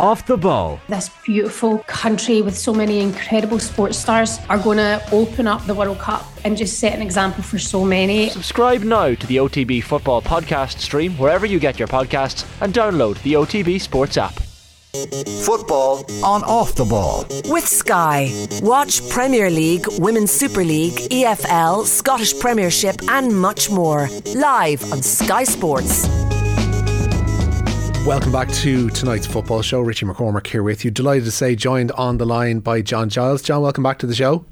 Off the ball. This beautiful country with so many incredible sports stars are going to open up the World Cup and just set an example for so many. Subscribe now to the OTB Football Podcast stream wherever you get your podcasts and download the OTB Sports app. Football on off the ball. With Sky. Watch Premier League, Women's Super League, EFL, Scottish Premiership, and much more. Live on Sky Sports. Welcome back to tonight's football show. Richie McCormack here with you. Delighted to say, joined on the line by John Giles. John, welcome back to the show.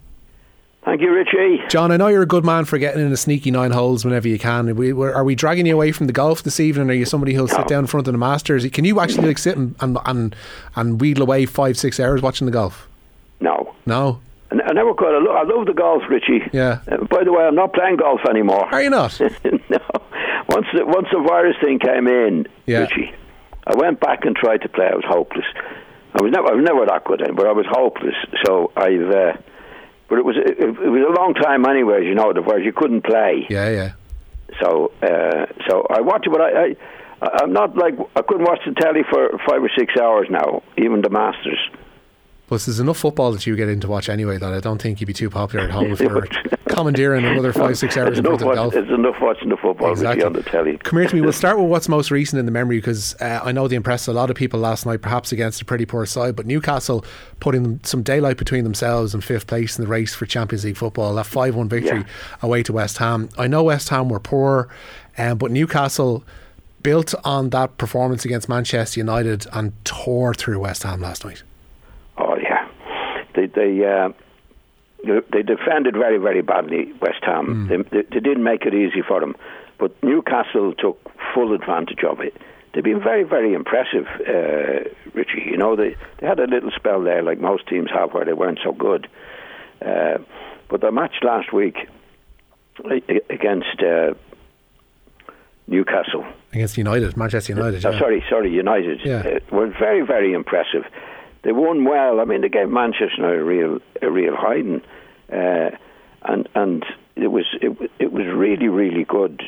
Thank you, Richie. John, I know you're a good man for getting in a sneaky nine holes whenever you can. Are we, are we dragging you away from the golf this evening? Are you somebody who'll sit down in front of the Masters? Can you actually like sit and, and, and, and wheedle away five, six hours watching the golf? No. No? I never could. I, lo- I love the golf, Richie. Yeah. Uh, by the way, I'm not playing golf anymore. Are you not? no. Once the, once the virus thing came in, yeah. Richie, I went back and tried to play. I was hopeless. I was never, I was never that good, but I was hopeless. So I've, uh, but it was it, it, was a long time anyway. You know, the whereas you couldn't play. Yeah, yeah. So, uh, so I watch it, but I, I, I'm not like I couldn't watch the telly for five or six hours now, even the Masters. Plus, there's enough football that you get in to watch anyway that I don't think you'd be too popular at home if you're commandeering another five, six hours in front of golf. It's enough watching the football exactly. on the telly. Come here to me. We'll start with what's most recent in the memory because uh, I know they impressed a lot of people last night, perhaps against a pretty poor side, but Newcastle putting some daylight between themselves and fifth place in the race for Champions League football. That 5 1 victory yeah. away to West Ham. I know West Ham were poor, um, but Newcastle built on that performance against Manchester United and tore through West Ham last night. Oh, they they uh, they defended very very badly West Ham. Mm. They, they, didn't make it easy for them, but Newcastle took full advantage of it. They've been very very impressive, uh, Richie. You know they they had a little spell there, like most teams have, where they weren't so good. Uh, but the match last week against uh, Newcastle against United, Manchester United. Uh, yeah. sorry, sorry, United yeah. uh, were very, very impressive they won well. I mean, they gave Manchester a real a real hiding, uh, and and it was it, it was really really good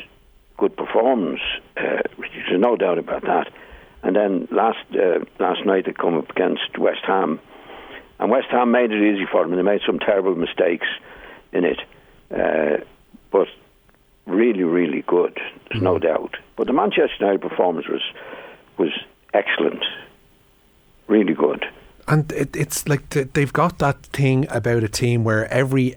good performance. Uh, there's no doubt about that. And then last uh, last night they come up against West Ham, and West Ham made it easy for them. They made some terrible mistakes in it, uh, but really really good. There's mm-hmm. no doubt. But the Manchester United performance was was excellent, really good and it, it's like they've got that thing about a team where every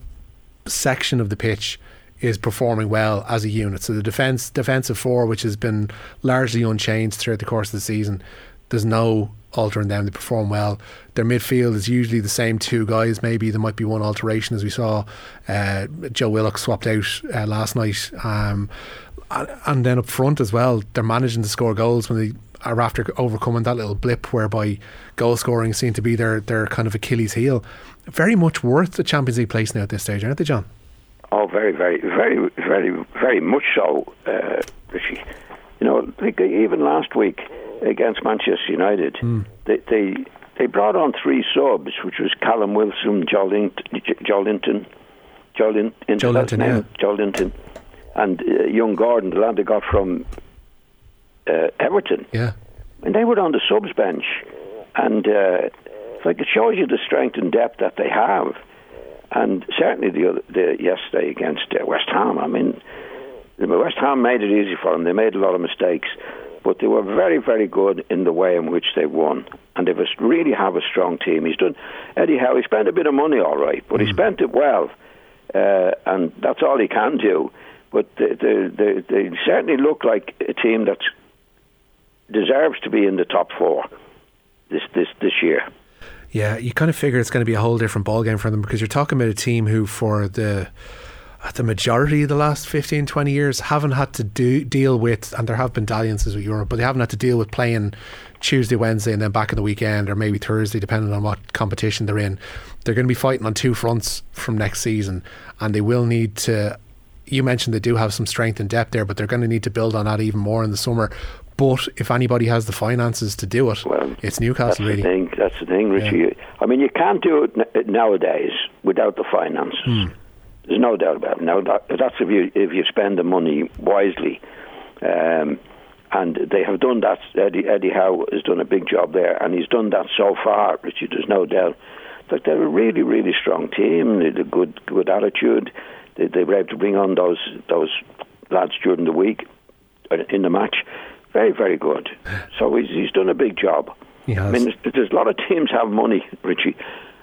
section of the pitch is performing well as a unit. So the defense, defensive four, which has been largely unchanged throughout the course of the season, there's no altering them. They perform well. Their midfield is usually the same two guys. Maybe there might be one alteration, as we saw uh, Joe Willock swapped out uh, last night. Um, and then up front as well, they're managing to score goals when they are after overcoming that little blip whereby goal scoring seemed to be their, their kind of Achilles heel. Very much worth the Champions League place now at this stage, aren't they, John? Oh, very, very, very, very, very much so, uh, Richie. You know, like even last week against Manchester United, mm. they, they they brought on three subs, which was Callum Wilson, Joelinton, Joelinton, Joelinton, Joelinton, yeah. Joelinton, and uh, young Gordon, the lad they got from uh, Everton. Yeah. And they were on the subs bench. And uh, like it shows you the strength and depth that they have. And certainly the, other, the yesterday against uh, West Ham, I mean, West Ham made it easy for them. They made a lot of mistakes, but they were very, very good in the way in which they won. And they really have a strong team. He's done Eddie Howe. He spent a bit of money, all right, but mm. he spent it well, uh, and that's all he can do. But they, they, they, they certainly look like a team that's deserves to be in the top four this this this year. Yeah, you kind of figure it's going to be a whole different ball game for them because you're talking about a team who, for the uh, the majority of the last 15, 20 years, haven't had to do, deal with, and there have been dalliances with Europe, but they haven't had to deal with playing Tuesday, Wednesday, and then back in the weekend, or maybe Thursday, depending on what competition they're in. They're going to be fighting on two fronts from next season, and they will need to. You mentioned they do have some strength and depth there, but they're going to need to build on that even more in the summer. But if anybody has the finances to do it, well, it's Newcastle. That's really. The thing. That's the thing, Richie. Yeah. I mean, you can't do it nowadays without the finances. Hmm. There's no doubt about it. Now, that, that's if you if you spend the money wisely, um, and they have done that. Eddie, Eddie Howe has done a big job there, and he's done that so far, Richie. There's no doubt. Like they're a really, really strong team. They had a good, good attitude. They, they were able to bring on those those lads during the week uh, in the match. Very, very good. So he's, he's done a big job. He has. I mean, there's, there's a lot of teams have money, Richie,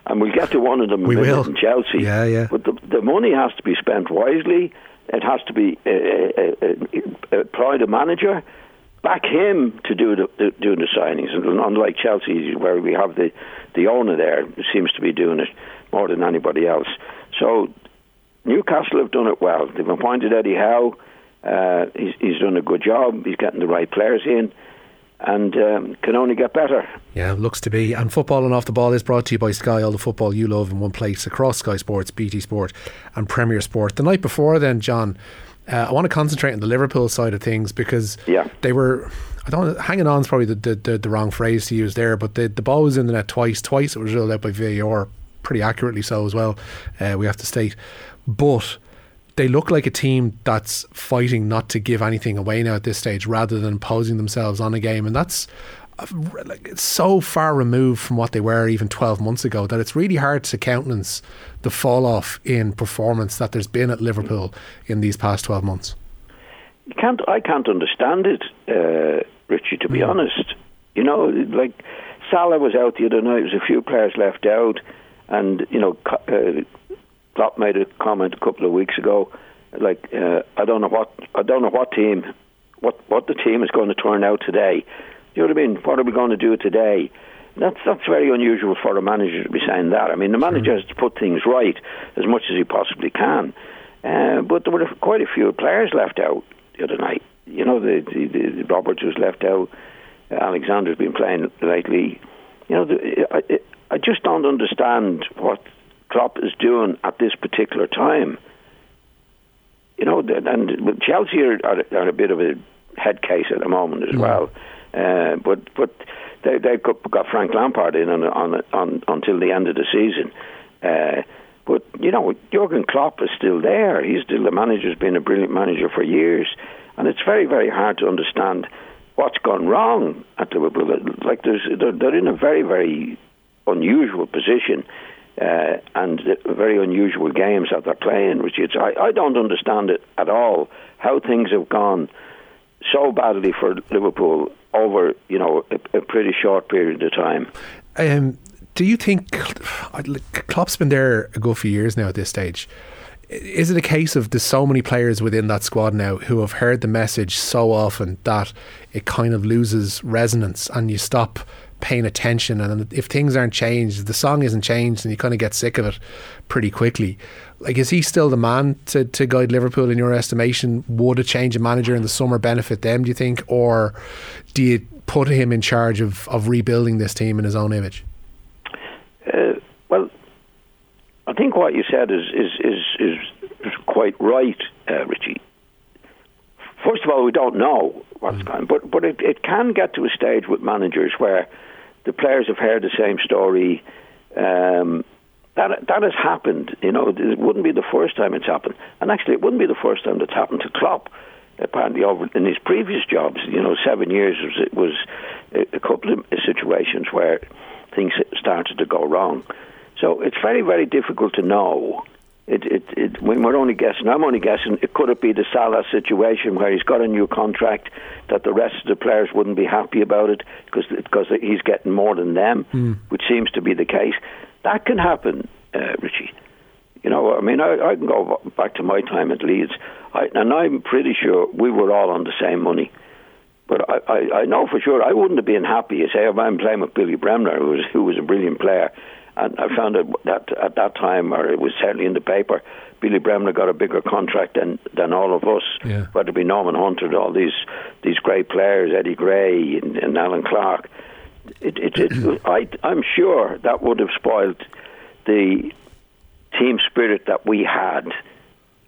and we'll get to one of them We will. in Chelsea. Yeah, yeah. But the, the money has to be spent wisely. It has to be uh, uh, uh, employ the manager, back him to do the, the do the signings. And unlike Chelsea, where we have the the owner there, who seems to be doing it more than anybody else. So Newcastle have done it well. They've appointed Eddie Howe. Uh, he's, he's done a good job. He's getting the right players in, and um, can only get better. Yeah, looks to be. And football and off the ball is brought to you by Sky. All the football you love in one place across Sky Sports, BT Sport, and Premier Sport. The night before, then, John, uh, I want to concentrate on the Liverpool side of things because Yeah. they were. I don't. Hanging on is probably the, the, the, the wrong phrase to use there, but the, the ball was in the net twice. Twice it was ruled out by VAR, pretty accurately so as well. Uh, we have to state, but they look like a team that's fighting not to give anything away now at this stage, rather than imposing themselves on a game, and that's like it's so far removed from what they were even 12 months ago that it's really hard to countenance the fall off in performance that there's been at Liverpool in these past 12 months. You can't. I can't understand it, uh, Richie. To be honest, you know, like Salah was out the other night. There was a few players left out, and you know, uh, Klopp made a comment a couple of weeks ago. Like, uh, I don't know what I don't know what team, what what the team is going to turn out today. You know what I mean? What are we going to do today? That's that's very unusual for a manager to be saying that. I mean, the manager has to put things right as much as he possibly can. Uh, but there were quite a few players left out the other night. You know, the, the, the Roberts was left out. Alexander's been playing lately. You know, the, I, I just don't understand what Klopp is doing at this particular time. You know, and Chelsea are, are, are a bit of a head case at the moment as well. Uh, but but they they've got, got Frank Lampard in on, on on until the end of the season. Uh, but you know, Jurgen Klopp is still there. He's still the manager. Has been a brilliant manager for years, and it's very very hard to understand what's gone wrong at Liverpool. Like there's they're, they're in a very very unusual position. Uh, and very unusual games that they're playing, which it's, I, I don't understand it at all. How things have gone so badly for Liverpool over, you know, a, a pretty short period of time. Um, do you think Klopp's been there a good few years now at this stage? Is it a case of there's so many players within that squad now who have heard the message so often that it kind of loses resonance and you stop paying attention and if things aren't changed, the song isn't changed and you kind of get sick of it pretty quickly. Like is he still the man to, to guide Liverpool in your estimation? Would a change of manager in the summer benefit them, do you think? Or do you put him in charge of, of rebuilding this team in his own image? Uh, well, I think what you said is is is, is, quite right, uh, Richie. First of all, we don't know what's going, but but it, it can get to a stage with managers where the players have heard the same story. Um, that that has happened. You know, it wouldn't be the first time it's happened, and actually, it wouldn't be the first time that's happened to Klopp. Apparently, over in his previous jobs, you know, seven years was it was a couple of situations where things started to go wrong. So it's very, very difficult to know. It, it, it, we're only guessing, I'm only guessing. It could it be the Salah situation where he's got a new contract that the rest of the players wouldn't be happy about it because because he's getting more than them, which seems to be the case. That can happen, uh, Richie. You know, I mean, I, I can go back to my time at Leeds, I, and I'm pretty sure we were all on the same money. But I, I, I know for sure I wouldn't have been happy. Say, if I'm playing with Billy Bremner, who was who was a brilliant player, and I found out that at that time, or it was certainly in the paper, Billy Bremner got a bigger contract than than all of us. Yeah. Whether it be Norman Hunter, all these these great players, Eddie Gray and, and Allan Clarke. It, it, it, I, I'm sure that would have spoiled the team spirit that we had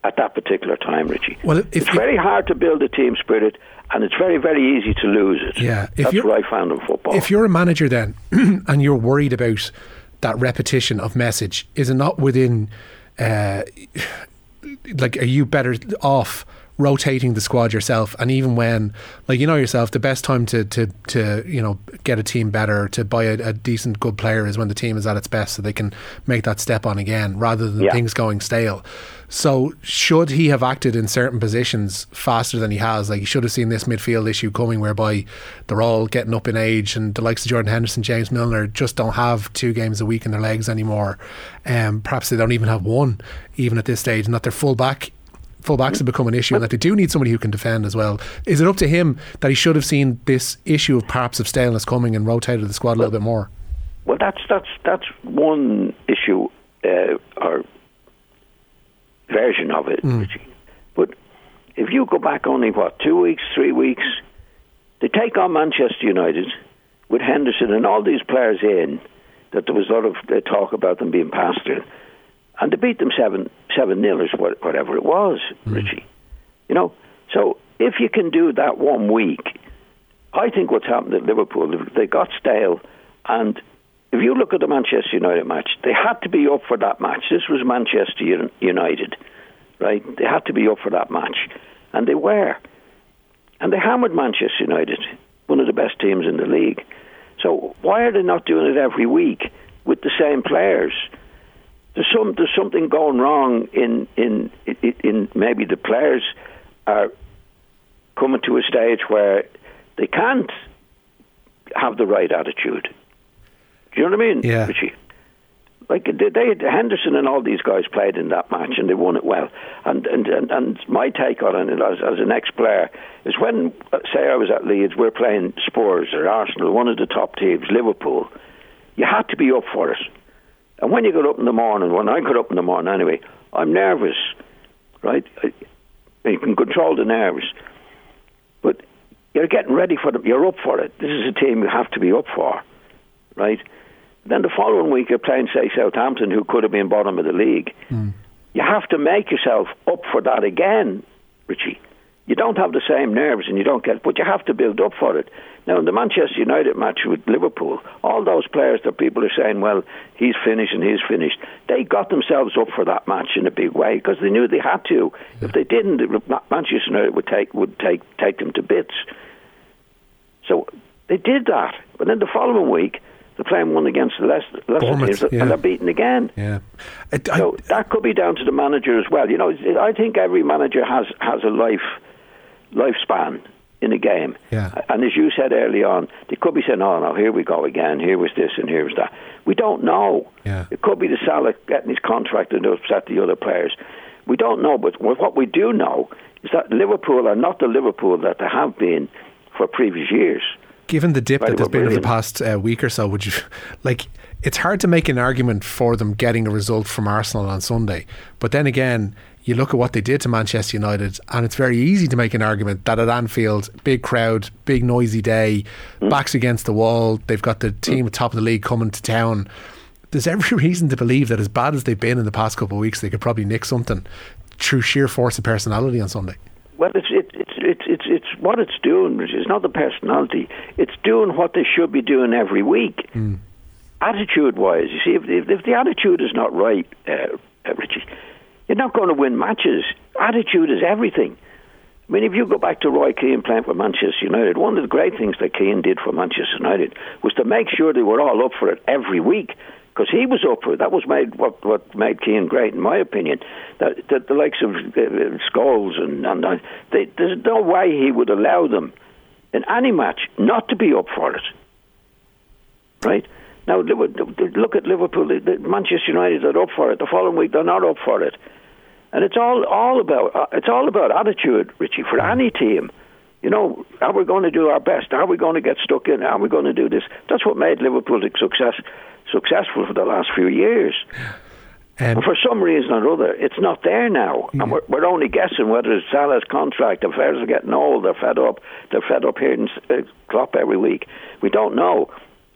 at that particular time, Richie. Well, it's very hard to build a team spirit, and it's very, very easy to lose it. Yeah, if that's what I found in football. If you're a manager then and you're worried about that repetition of message, is it not within uh, like are you better off rotating the squad yourself, and even when, like you know yourself, the best time to to to you know get a team better, to buy a, a decent good player is when the team is at its best, so they can make that step on again, rather than Yeah. things going stale. So should he have acted in certain positions faster than he has? Like he should have seen this midfield issue coming, whereby they're all getting up in age, and the likes of Jordan Henderson, James Milner, just don't have two games a week in their legs anymore. Um, perhaps they don't even have one, even at this stage, and that their full back. Full backs have become an issue, and that they do need somebody who can defend as well. Is it up to him that he should have seen this issue of perhaps of staleness coming and rotated the squad a little bit more? Well, that's that's that's one issue uh, or version of it. Richie. But if you go back only what two weeks, three weeks, they take on Manchester United with Henderson and all these players in that there was a lot of uh, talk about them being passed through, and to beat them seven seven nil or what- whatever it was, hmm. Richie. You know, so if you can do that one week, I think what's happened at Liverpool, they got stale, and if you look at the Manchester United match, they had to be up for that match. This was Manchester United, right? They had to be up for that match, and they were, and they hammered Manchester United, one of the best teams in the league. So why are they not doing it every week with the same players? There's some there's something going wrong in in in, in maybe the players are coming to a stage where they can't have the right attitude. Do you know what I mean, Yeah. Richie? Like they, they had Henderson and all these guys played in that match and they won it well. And and and, and my take on it as, as an ex-player is when uh, say I was at Leeds, we're playing Spurs or Arsenal, one of the top teams, Liverpool. You had to be up for it. And when you got up in the morning, when I got up in the morning anyway, I'm nervous, right? I- You can control the nerves, but you're getting ready for them. You're up for it. This is a team you have to be up for, right? Then the following week you're playing, say, Southampton, who could have been bottom of the league. Hmm. You have to make yourself up for that again, Richie. You don't have the same nerves and you don't get, but you have to build up for it. Now, in the Manchester United match with Liverpool, all those players that people are saying, well, he's finished and he's finished, they got themselves up for that match in a big way because they knew they had to. If they didn't, Manchester United would take would take take them to bits. So they did that. But then the following week, they're playing one against the Leicester, Leicester yeah. and they're beaten again. Yeah, I, I- So that could be down to the manager as well. You know, I think every manager has has a life lifespan in a game. Yeah. And as you said early on, they could be saying, "Oh no, here we go again. Here was this and here was that." We don't know. Yeah. It could be the Salah getting his contract and upset the other players. We don't know, but what we do know is that Liverpool are not the Liverpool that they have been for previous years. given the dip Right, that there's been over the past uh, week or so, would you like? It's hard to make an argument for them getting a result from Arsenal on Sunday, but then again, you look at what they did to Manchester United, and it's very easy to make an argument that at Anfield, big crowd, big noisy day, Mm. backs against the wall, they've got the team at top of the league coming to town. There's every reason to believe that as bad as they've been in the past couple of weeks, they could probably nick something through sheer force of personality on Sunday. Well, it's it, it's it's it's it's what it's doing. Which is not the personality. It's doing what they should be doing every week. Attitude-wise, you see, if, if if the attitude is not right, uh, uh, Richie, you're not going to win matches. Attitude is everything. I mean, if you go back to Roy Keane playing for Manchester United, one of the great things that Keane did for Manchester United was to make sure they were all up for it every week. Because he was up for it. That was made what what made Keane great, in my opinion. That, that the likes of uh, uh, and, and uh, they, there's no way he would allow them in any match not to be up for it. Right now, look at Liverpool. Manchester United are up for it. The following week they're not up for it. And it's all all about uh, it's all about attitude, Richie, for any team. You know, are we going to do our best? Are we going to get stuck in? Are we going to do this? That's what made Liverpool success successful for the last few years. Um, for some reason or other, it's not there now, and we're, we're only guessing whether it's Salah's contract. The players are getting old. They're fed up. They're fed up hearing uh, Klopp every week. We don't know,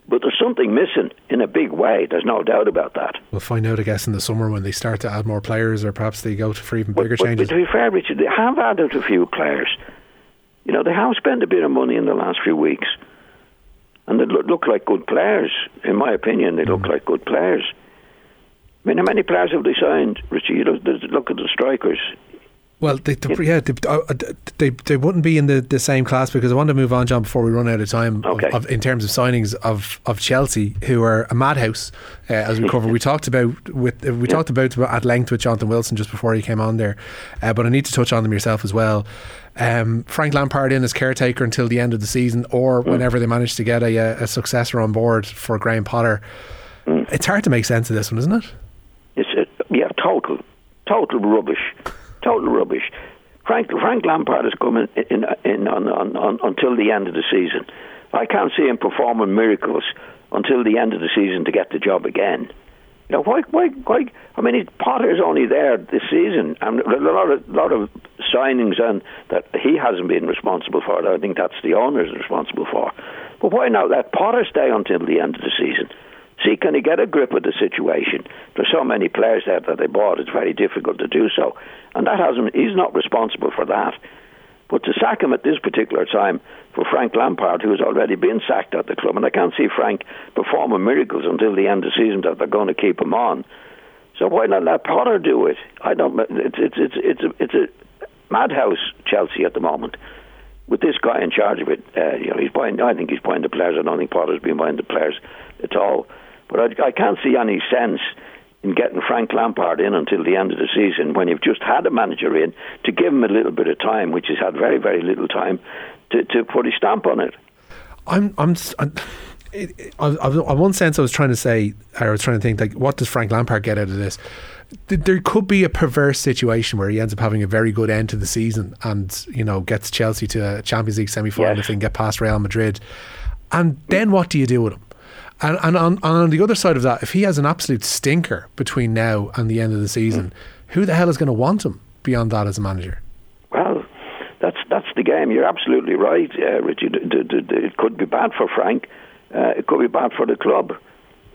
but there's something missing in a big way. There's no doubt about that. We'll find out, I guess, in the summer when they start to add more players, or perhaps they go to for even bigger but, but changes. to be fair, Richard, they have added a few players. You know, they have spent a bit of money in the last few weeks, and they look, like good players. In my opinion, they look hmm. like good players. I mean, how many players have they signed, Richie? You look, look at the strikers. Well, they, they, yeah, they, uh, they, they wouldn't be in the, the same class because I want to move on, John, before we run out of time. Okay. Of, of, in terms of signings of, of Chelsea, who are a madhouse, uh, as we covered. we talked about with uh, we yeah. talked about at length with Jonathan Wilson just before he came on there, uh, but I need to touch on them yourself as well. Um, Frank Lampard in as caretaker until the end of the season, or mm. whenever they manage to get a, a, successor on board for Graham Potter. Mm. It's hard to make sense of this one, isn't it? It's a, yeah, total, total rubbish total rubbish. Frank Frank Lampard is coming in, in on, on, on, until the end of the season. I can't see him performing miracles until the end of the season to get the job again. You know why? Why? Why? I mean, Potter's only there this season, and a lot of lot of signings and that he hasn't been responsible for. I think that's the owners responsible for. But why not let Potter stay until the end of the season? See, can he get a grip of the situation? There's so many players there that they bought; it's very difficult to do so, and that hasn't. He's not responsible for that. But to sack him at this particular time for Frank Lampard, who has already been sacked at the club, and I can't see Frank performing miracles until the end of the season that they're going to keep him on. So why not let Potter do it? I don't. It's it's it's it's a, it's a madhouse Chelsea at the moment with this guy in charge of it. Uh, you know, he's buying. I think he's buying the players. I don't think Potter's been buying the players at all. But I, I can't see any sense in getting Frank Lampard in until the end of the season when you've just had a manager in to give him a little bit of time, which he's had very, very little time to, to put his stamp on it. I'm, I'm, I'm it, I, I, one sense, I was trying to say, I was trying to think, like, what does Frank Lampard get out of this? There could be a perverse situation where he ends up having a very good end to the season, and you know gets Chelsea to a Champions League semi final yes. can get past Real Madrid. And then what do you do with him? And, and on, on the other side of that, if he has an absolute stinker between now and the end of the season, mm. who the hell is going to want him beyond that as a manager? Well, that's that's the game. You're absolutely right, uh, Richie. It could be bad for Frank. Uh, it could be bad for the club.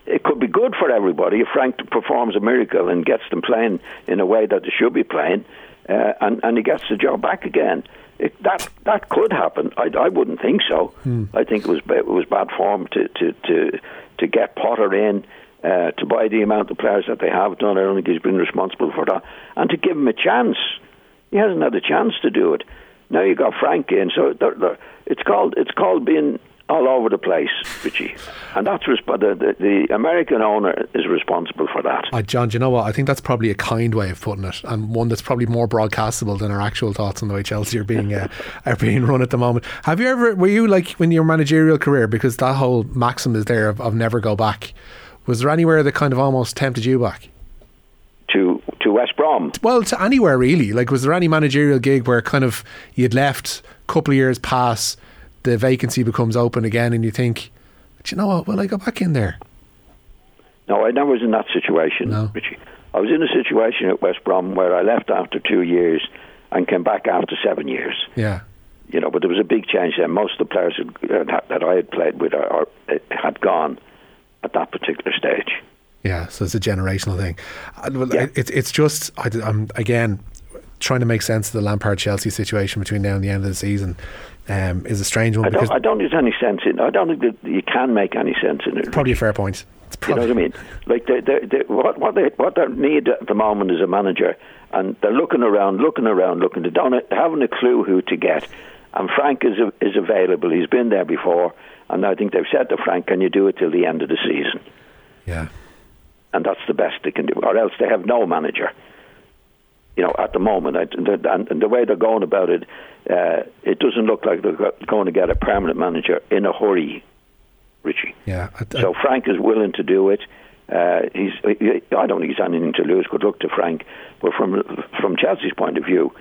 It could be good for everybody if Frank performs a miracle and gets them playing in a way that they should be playing, uh, and and he gets the job back again. It, that that could happen. I, I wouldn't think so. Hmm. I think it was it was bad form to to to, to get Potter in. Uh, to buy the amount of players that they have done, I don't think he's been responsible for that. And to give him a chance, he hasn't had a chance to do it. Now you got Frank in, so they're, they're, it's called it's called being all over the place, Richie. And that's resp- the, the, the American owner is responsible for that. Uh, John, do you know what? I think that's probably a kind way of putting it, and one that's probably more broadcastable than our actual thoughts on the way Chelsea are being uh, are being run at the moment. Have you ever? Were you like when your managerial career? Because that whole maxim is there of, of never go back. Was there anywhere that kind of almost tempted you back? To to West Brom. Well, to anywhere really. Like, was there any managerial gig where kind of you'd left, a couple of years pass, the vacancy becomes open again, and you think, do you know what? Will I go back in there? No, I never was in that situation, no. Richie. I was in a situation at West Brom where I left after two years and came back after seven years. Yeah. You know, but there was a big change there. Most of the players that I had played with are, are, had gone at that particular stage. Yeah, so it's a generational thing. Uh, yeah. It's it's just I, am again trying to make sense of the Lampard Chelsea situation between now and the end of the season um, is a strange one. I don't, I don't think there's any sense in. I don't think that you can make any sense in it. Probably a fair point. You know what I mean? Like they, they, they, what what they what they need at the moment is a manager, and they're looking around, looking around, looking. They don't haven't a clue who to get. And Frank is is available. He's been there before, and I think they've said to Frank, "Can you do it till the end of the season?" Yeah. And that's the best they can do, or else they have no manager you know, at the moment, and the way they're going about it, uh, it doesn't look like they're going to get a permanent manager in a hurry, Richie. Yeah. I, I, so Frank is willing to do it. Uh, he's. I don't think he's anything to lose. Good luck to Frank. But from from Chelsea's point of view,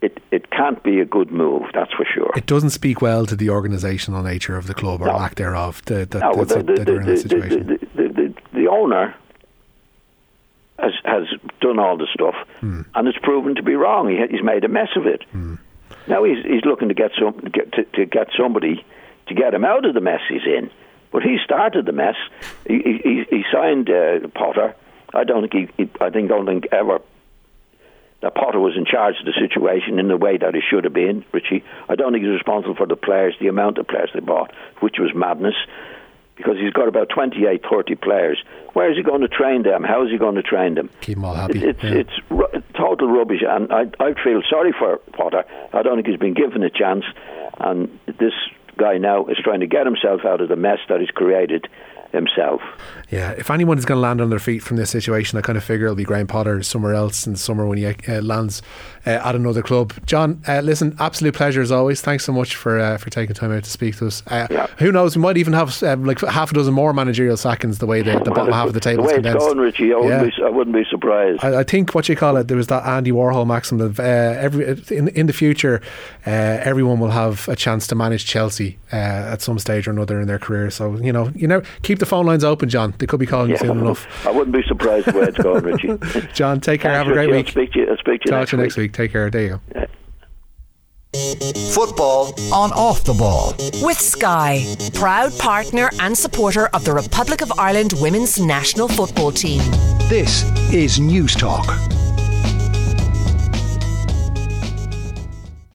it it can't be a good move. That's for sure. It doesn't speak well to the organisational nature of the club or no. lack thereof. The, the, no, the, the, the, the owner has has done all the stuff, mm. and it's proven to be wrong. He, he's made a mess of it. Mm. Now he's he's looking to get some get, to, to, get somebody to get him out of the mess he's in. But he started the mess. He he, he signed uh, Potter. I don't think he, he I think don't think ever that Potter was in charge of the situation in the way that he should have been, Richie. I don't think he's responsible for the players, the amount of players they bought, which was madness. Because he's got about 28, 30 players. Where is he going to train them? How is he going to train them? Keep them all happy. It's yeah. it's ru- total rubbish, and I I feel sorry for Potter. I don't think he's been given a chance, and this guy now is trying to get himself out of the mess that he's created himself. Yeah, if anyone is going to land on their feet from this situation, I kind of figure it'll be Graham Potter somewhere else in the summer when he uh, lands uh, at another club. John, uh, listen, absolute pleasure as always. Thanks so much for uh, for taking time out to speak to us. Uh, Yeah. Who knows? We might even have uh, like half a dozen more managerial sackings the way the, the bottom half of the table is condensed. going, Richie, I wouldn't, be, I wouldn't be surprised. I, I think what you call it, there was that Andy Warhol maxim of uh, every in in the future, uh, everyone will have a chance to manage Chelsea uh, at some stage or another in their career. So you know, you know, keep the phone lines open, John. They could be calling you Yeah. soon enough. I wouldn't be surprised where it's going, Richie. John, take care. Thanks, have a great Richie. I'll week. speak to you, I'll speak to you Talk next to you next week. week. Take care. There you go. Football on off the ball. With Sky, proud partner and supporter of the Republic of Ireland women's national football team. This is Newstalk.